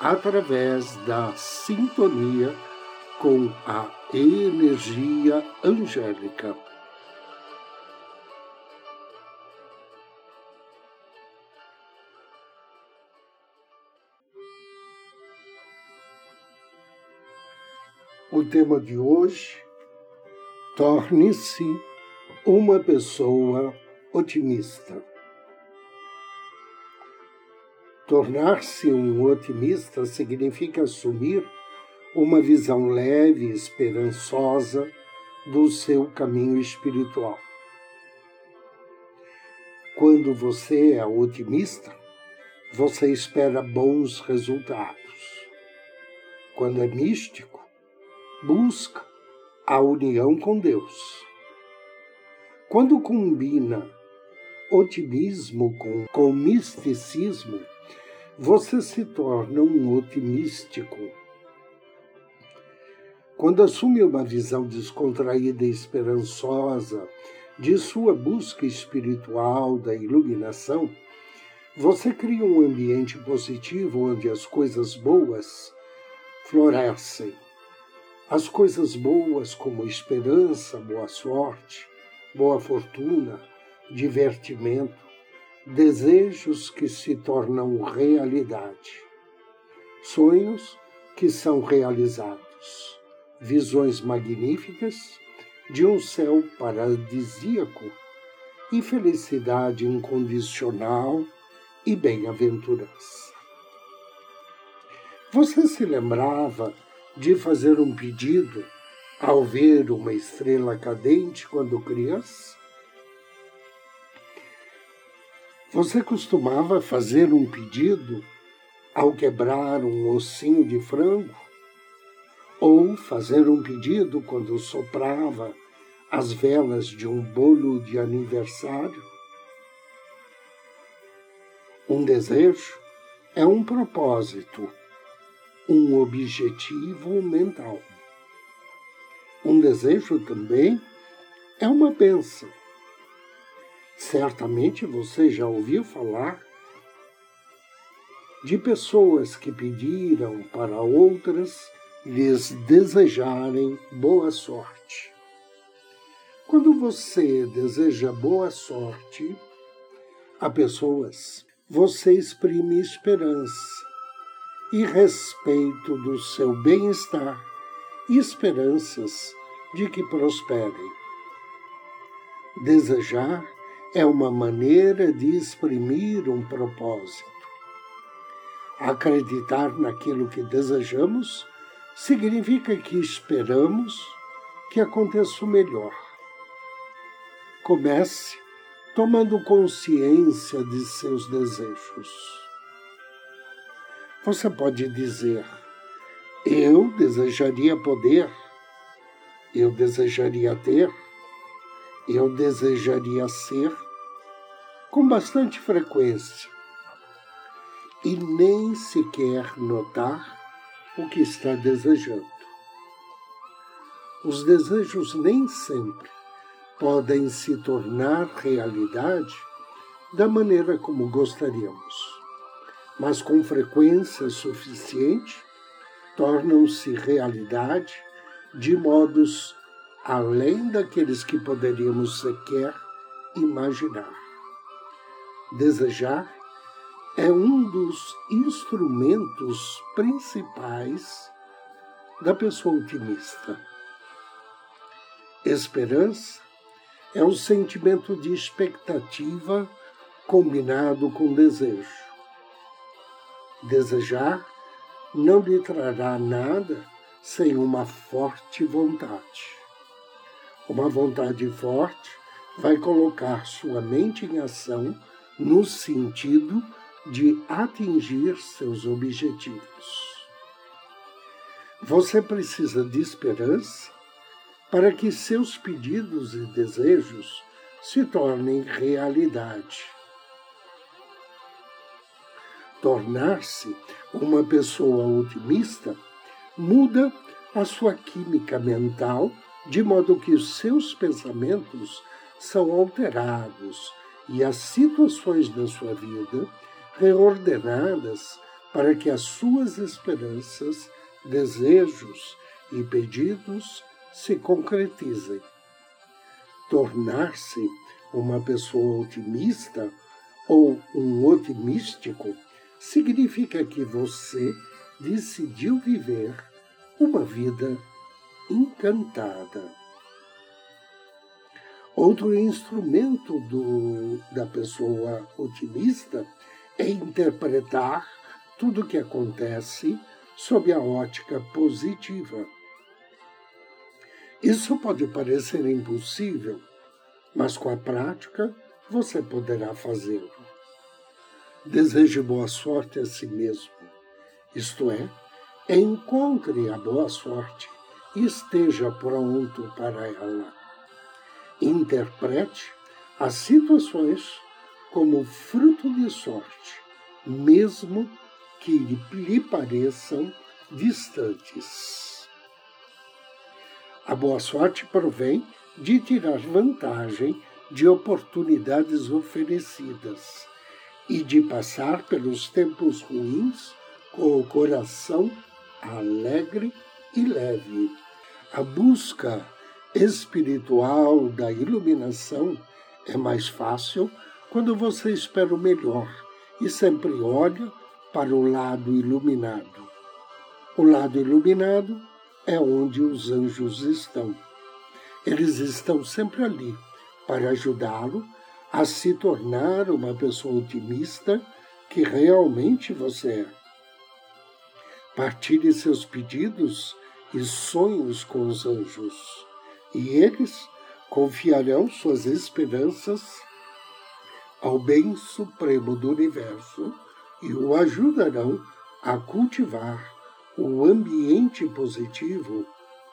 através da sintonia com a energia angélica. O tema de hoje: torne-se uma pessoa otimista. Tornar-se um otimista significa assumir uma visão leve e esperançosa do seu caminho espiritual. Quando você é otimista, você espera bons resultados. Quando é místico, busca a união com Deus. Quando combina otimismo com, com misticismo, você se torna um otimístico. Quando assume uma visão descontraída e esperançosa de sua busca espiritual da iluminação, você cria um ambiente positivo onde as coisas boas florescem. As coisas boas, como esperança, boa sorte, boa fortuna, divertimento, desejos que se tornam realidade, sonhos que são realizados, visões magníficas de um céu paradisíaco e felicidade incondicional e bem-aventurança. Você se lembrava de fazer um pedido ao ver uma estrela cadente quando criança? Você costumava fazer um pedido ao quebrar um ossinho de frango? Ou fazer um pedido quando soprava as velas de um bolo de aniversário? Um desejo é um propósito, um objetivo mental. Um desejo também é uma bênção Certamente você já ouviu falar de pessoas que pediram para outras lhes desejarem boa sorte. Quando você deseja boa sorte a pessoas, você exprime esperança e respeito do seu bem-estar e esperanças de que prosperem. Desejar é uma maneira de exprimir um propósito. Acreditar naquilo que desejamos significa que esperamos que aconteça o melhor. Comece tomando consciência de seus desejos. Você pode dizer: Eu desejaria poder, eu desejaria ter eu desejaria ser com bastante frequência e nem sequer notar o que está desejando. Os desejos nem sempre podem se tornar realidade da maneira como gostaríamos, mas com frequência suficiente tornam-se realidade de modos além daqueles que poderíamos sequer imaginar. Desejar é um dos instrumentos principais da pessoa otimista. Esperança é o sentimento de expectativa combinado com desejo. Desejar não lhe trará nada sem uma forte vontade. Uma vontade forte vai colocar sua mente em ação no sentido de atingir seus objetivos. Você precisa de esperança para que seus pedidos e desejos se tornem realidade. Tornar-se uma pessoa otimista muda a sua química mental de modo que os seus pensamentos são alterados e as situações da sua vida reordenadas para que as suas esperanças, desejos e pedidos se concretizem. Tornar-se uma pessoa otimista ou um otimístico significa que você decidiu viver uma vida encantada. Outro instrumento do, da pessoa otimista é interpretar tudo o que acontece sob a ótica positiva. Isso pode parecer impossível, mas com a prática você poderá fazê-lo. Deseje boa sorte a si mesmo, isto é, encontre a boa sorte esteja pronto para ela. Interprete as situações como fruto de sorte, mesmo que lhe pareçam distantes. A boa sorte provém de tirar vantagem de oportunidades oferecidas e de passar pelos tempos ruins com o coração alegre e leve. A busca espiritual da iluminação é mais fácil quando você espera o melhor e sempre olha para o lado iluminado. O lado iluminado é onde os anjos estão. Eles estão sempre ali para ajudá-lo a se tornar uma pessoa otimista que realmente você é. Partilhe seus pedidos e sonhos com os anjos, e eles confiarão suas esperanças ao bem supremo do universo e o ajudarão a cultivar o ambiente positivo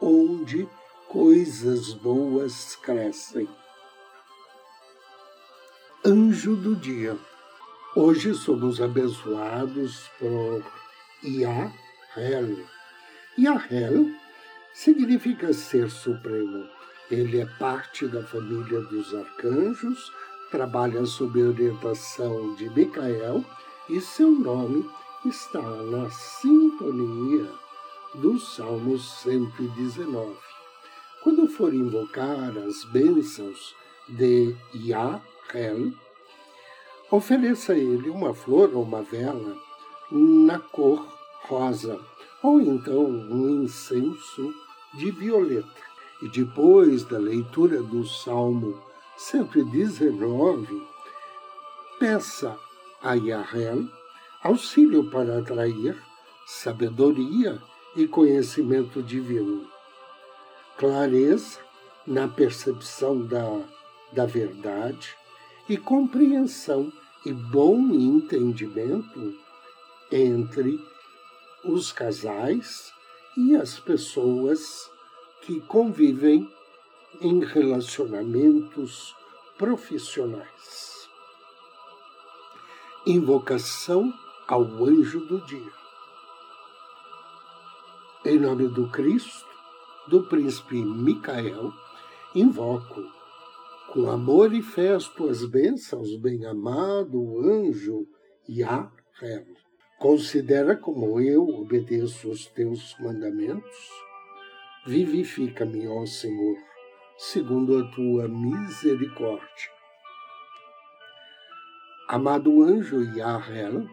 onde coisas boas crescem. Anjo do dia. Hoje somos abençoados por Yahel. Yahel significa ser supremo. Ele é parte da família dos arcanjos, trabalha sob orientação de Micael e seu nome está na sintonia do Salmo 119. Quando for invocar as bênçãos de Yahel, ofereça a ele uma flor ou uma vela na cor rosa, ou então um incenso de violeta. E depois da leitura do Salmo 119, peça a Yahel auxílio para atrair sabedoria e conhecimento divino, clareza na percepção da, da verdade e compreensão e bom entendimento entre os casais e as pessoas que convivem em relacionamentos profissionais. Invocação ao anjo do dia. Em nome do Cristo, do príncipe Micael, invoco com amor e fé as tuas bênçãos, bem-amado anjo Yahel. Considera como eu obedeço os teus mandamentos. Vivifica-me, ó Senhor, segundo a tua misericórdia amado anjo Yahel,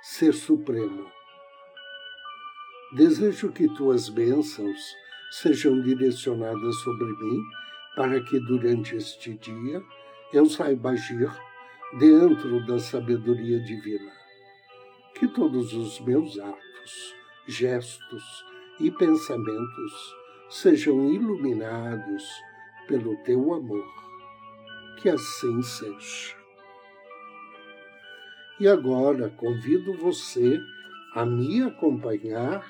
Ser Supremo. Desejo que tuas bênçãos sejam direcionadas sobre mim, para que durante este dia eu saiba agir dentro da sabedoria divina. Que todos os meus atos, gestos e pensamentos sejam iluminados pelo teu amor. Que assim seja. E agora convido você a me acompanhar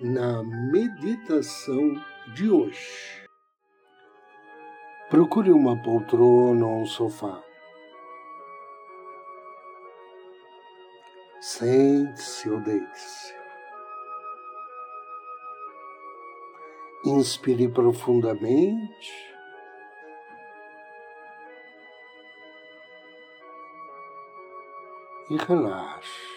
na meditação de hoje. Procure uma poltrona ou um sofá. Sente-se ou deite-se. Inspire profundamente. E relaxe.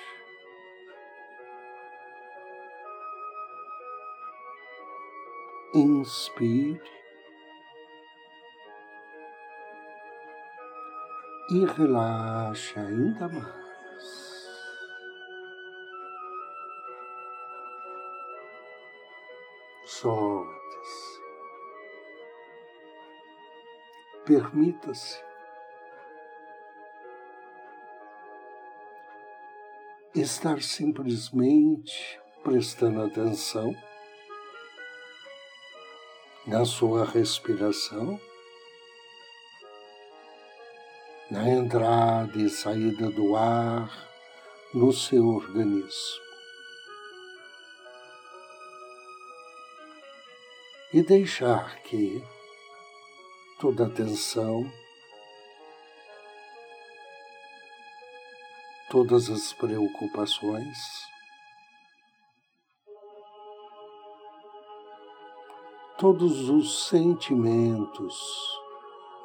Inspire e relaxe ainda mais. Solte-se. Permita-se estar simplesmente prestando atenção na sua respiração, na entrada e saída do ar no seu organismo. E deixar que toda a tensão, todas as preocupações, todos os sentimentos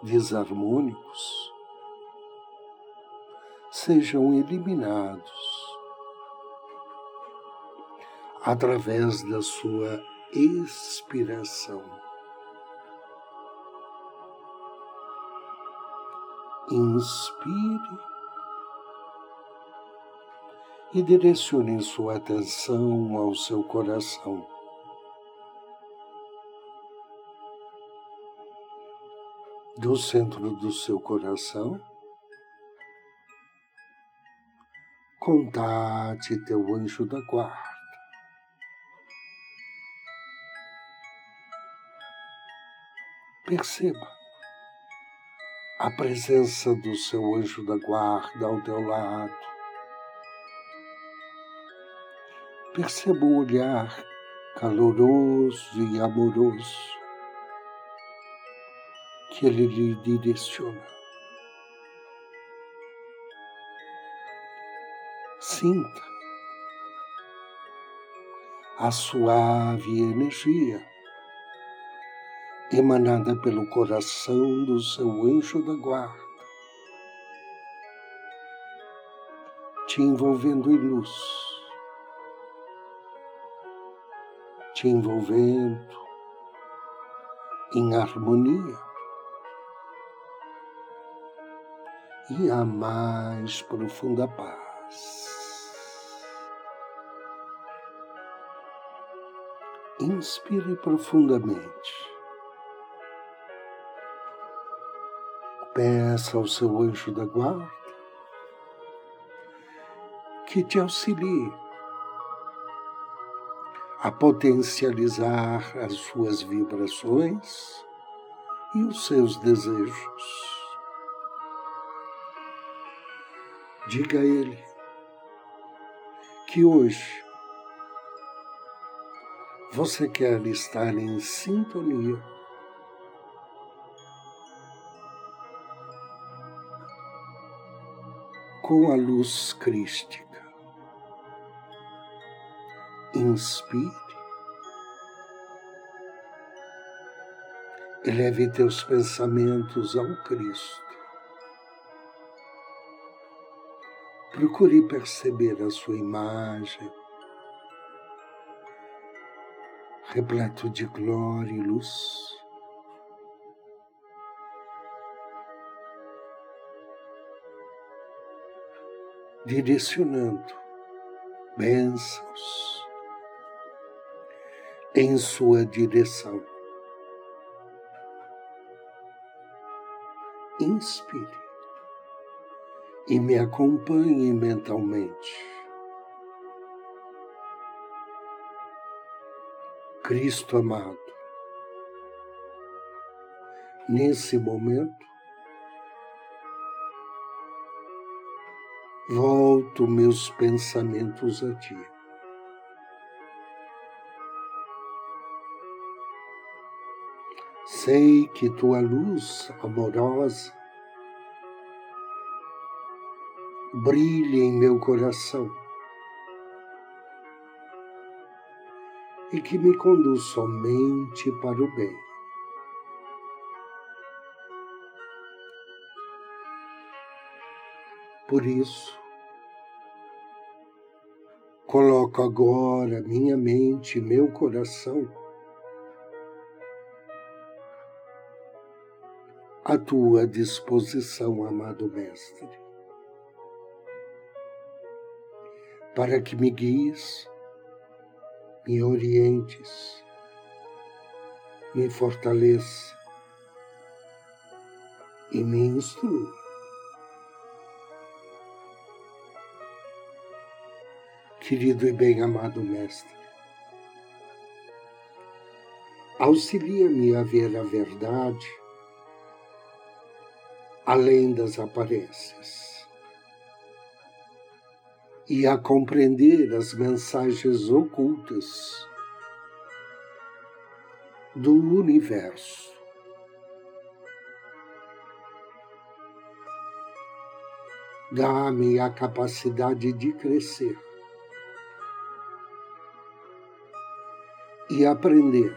desarmônicos sejam eliminados através da sua expiração. Inspire e direcione sua atenção ao seu coração. do centro do seu coração, contate teu anjo da guarda. Perceba a presença do seu anjo da guarda ao teu lado. Perceba o olhar caloroso e amoroso que Ele lhe direciona. Sinta a suave energia emanada pelo coração do seu anjo da guarda, te envolvendo em luz, te envolvendo em harmonia. e a mais profunda paz. Inspire profundamente. Peça ao seu anjo da guarda que te auxilie a potencializar as suas vibrações e os seus desejos. Diga a Ele que hoje você quer estar em sintonia com a luz crística. Inspire. Eleve teus pensamentos ao Cristo. Procure perceber a sua imagem, repleto de glória e luz. Direcionando bênçãos em sua direção. Inspire e me acompanhe mentalmente. Cristo amado, nesse momento, volto meus pensamentos a ti. Sei que tua luz amorosa brilha em meu coração e que me conduz somente para o bem. Por isso, coloco agora minha mente meu coração à tua disposição, amado Mestre, para que me guies me orientes, me fortaleça e me instrua. Querido e bem-amado Mestre, auxilia-me a ver a verdade além das aparências e a compreender as mensagens ocultas do universo. Dá-me a capacidade de crescer e aprender.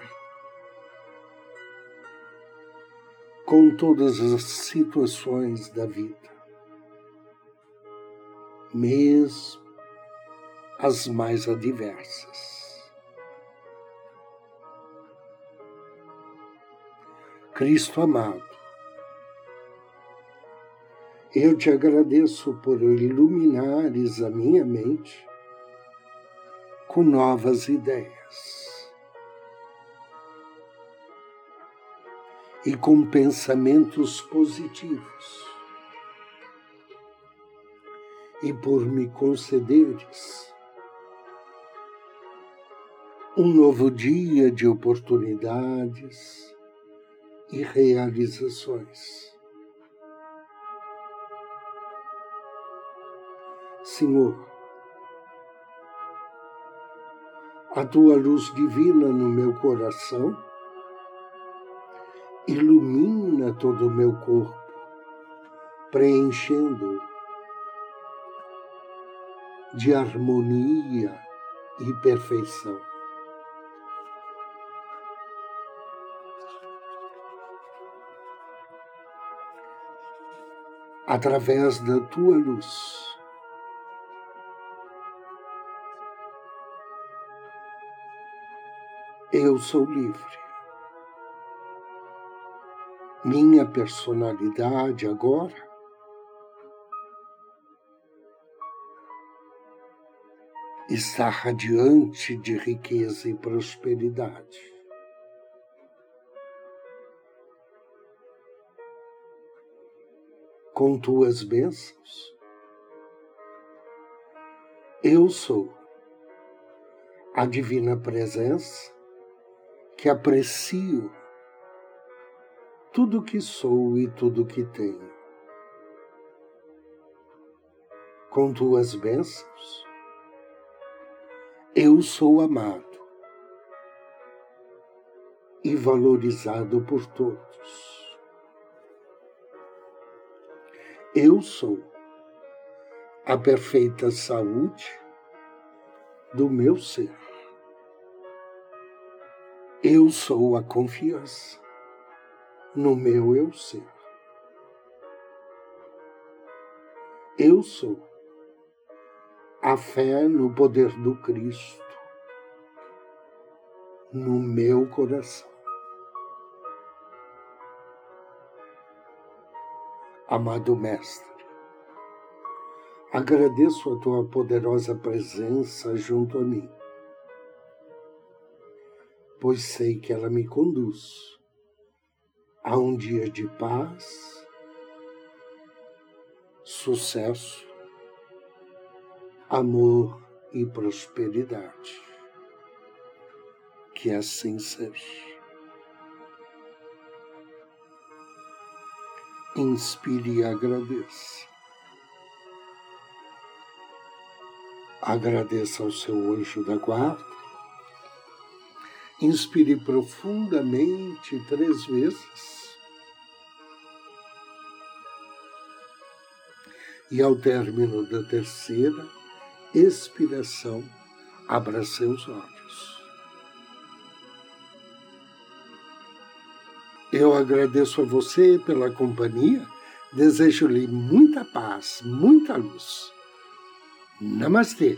Com todas as situações da vida, mesmo as mais adversas. Cristo amado, eu te agradeço por iluminares a minha mente com novas ideias e com pensamentos positivos e por me concederes um novo dia de oportunidades e realizações. Senhor, a tua luz divina no meu coração ilumina todo o meu corpo, preenchendo de harmonia e perfeição. através da tua luz. Eu sou livre. Minha personalidade agora está radiante de riqueza e prosperidade. com tuas bênçãos. Eu sou a divina presença que aprecio tudo que sou e tudo que tenho. Com tuas bênçãos, eu sou amado e valorizado por todos. Eu sou a perfeita saúde do meu ser. Eu sou a confiança no meu eu ser. Eu sou a fé no poder do Cristo no meu coração. Amado Mestre, agradeço a tua poderosa presença junto a mim, pois sei que ela me conduz a um dia de paz, sucesso, amor e prosperidade. Que assim seja. inspire e agradeça. Agradeça ao seu anjo da guarda Inspire profundamente três vezes. E ao término da terceira expiração, abra seus olhos. Eu agradeço a você pela companhia, desejo-lhe muita paz, muita luz. Namastê.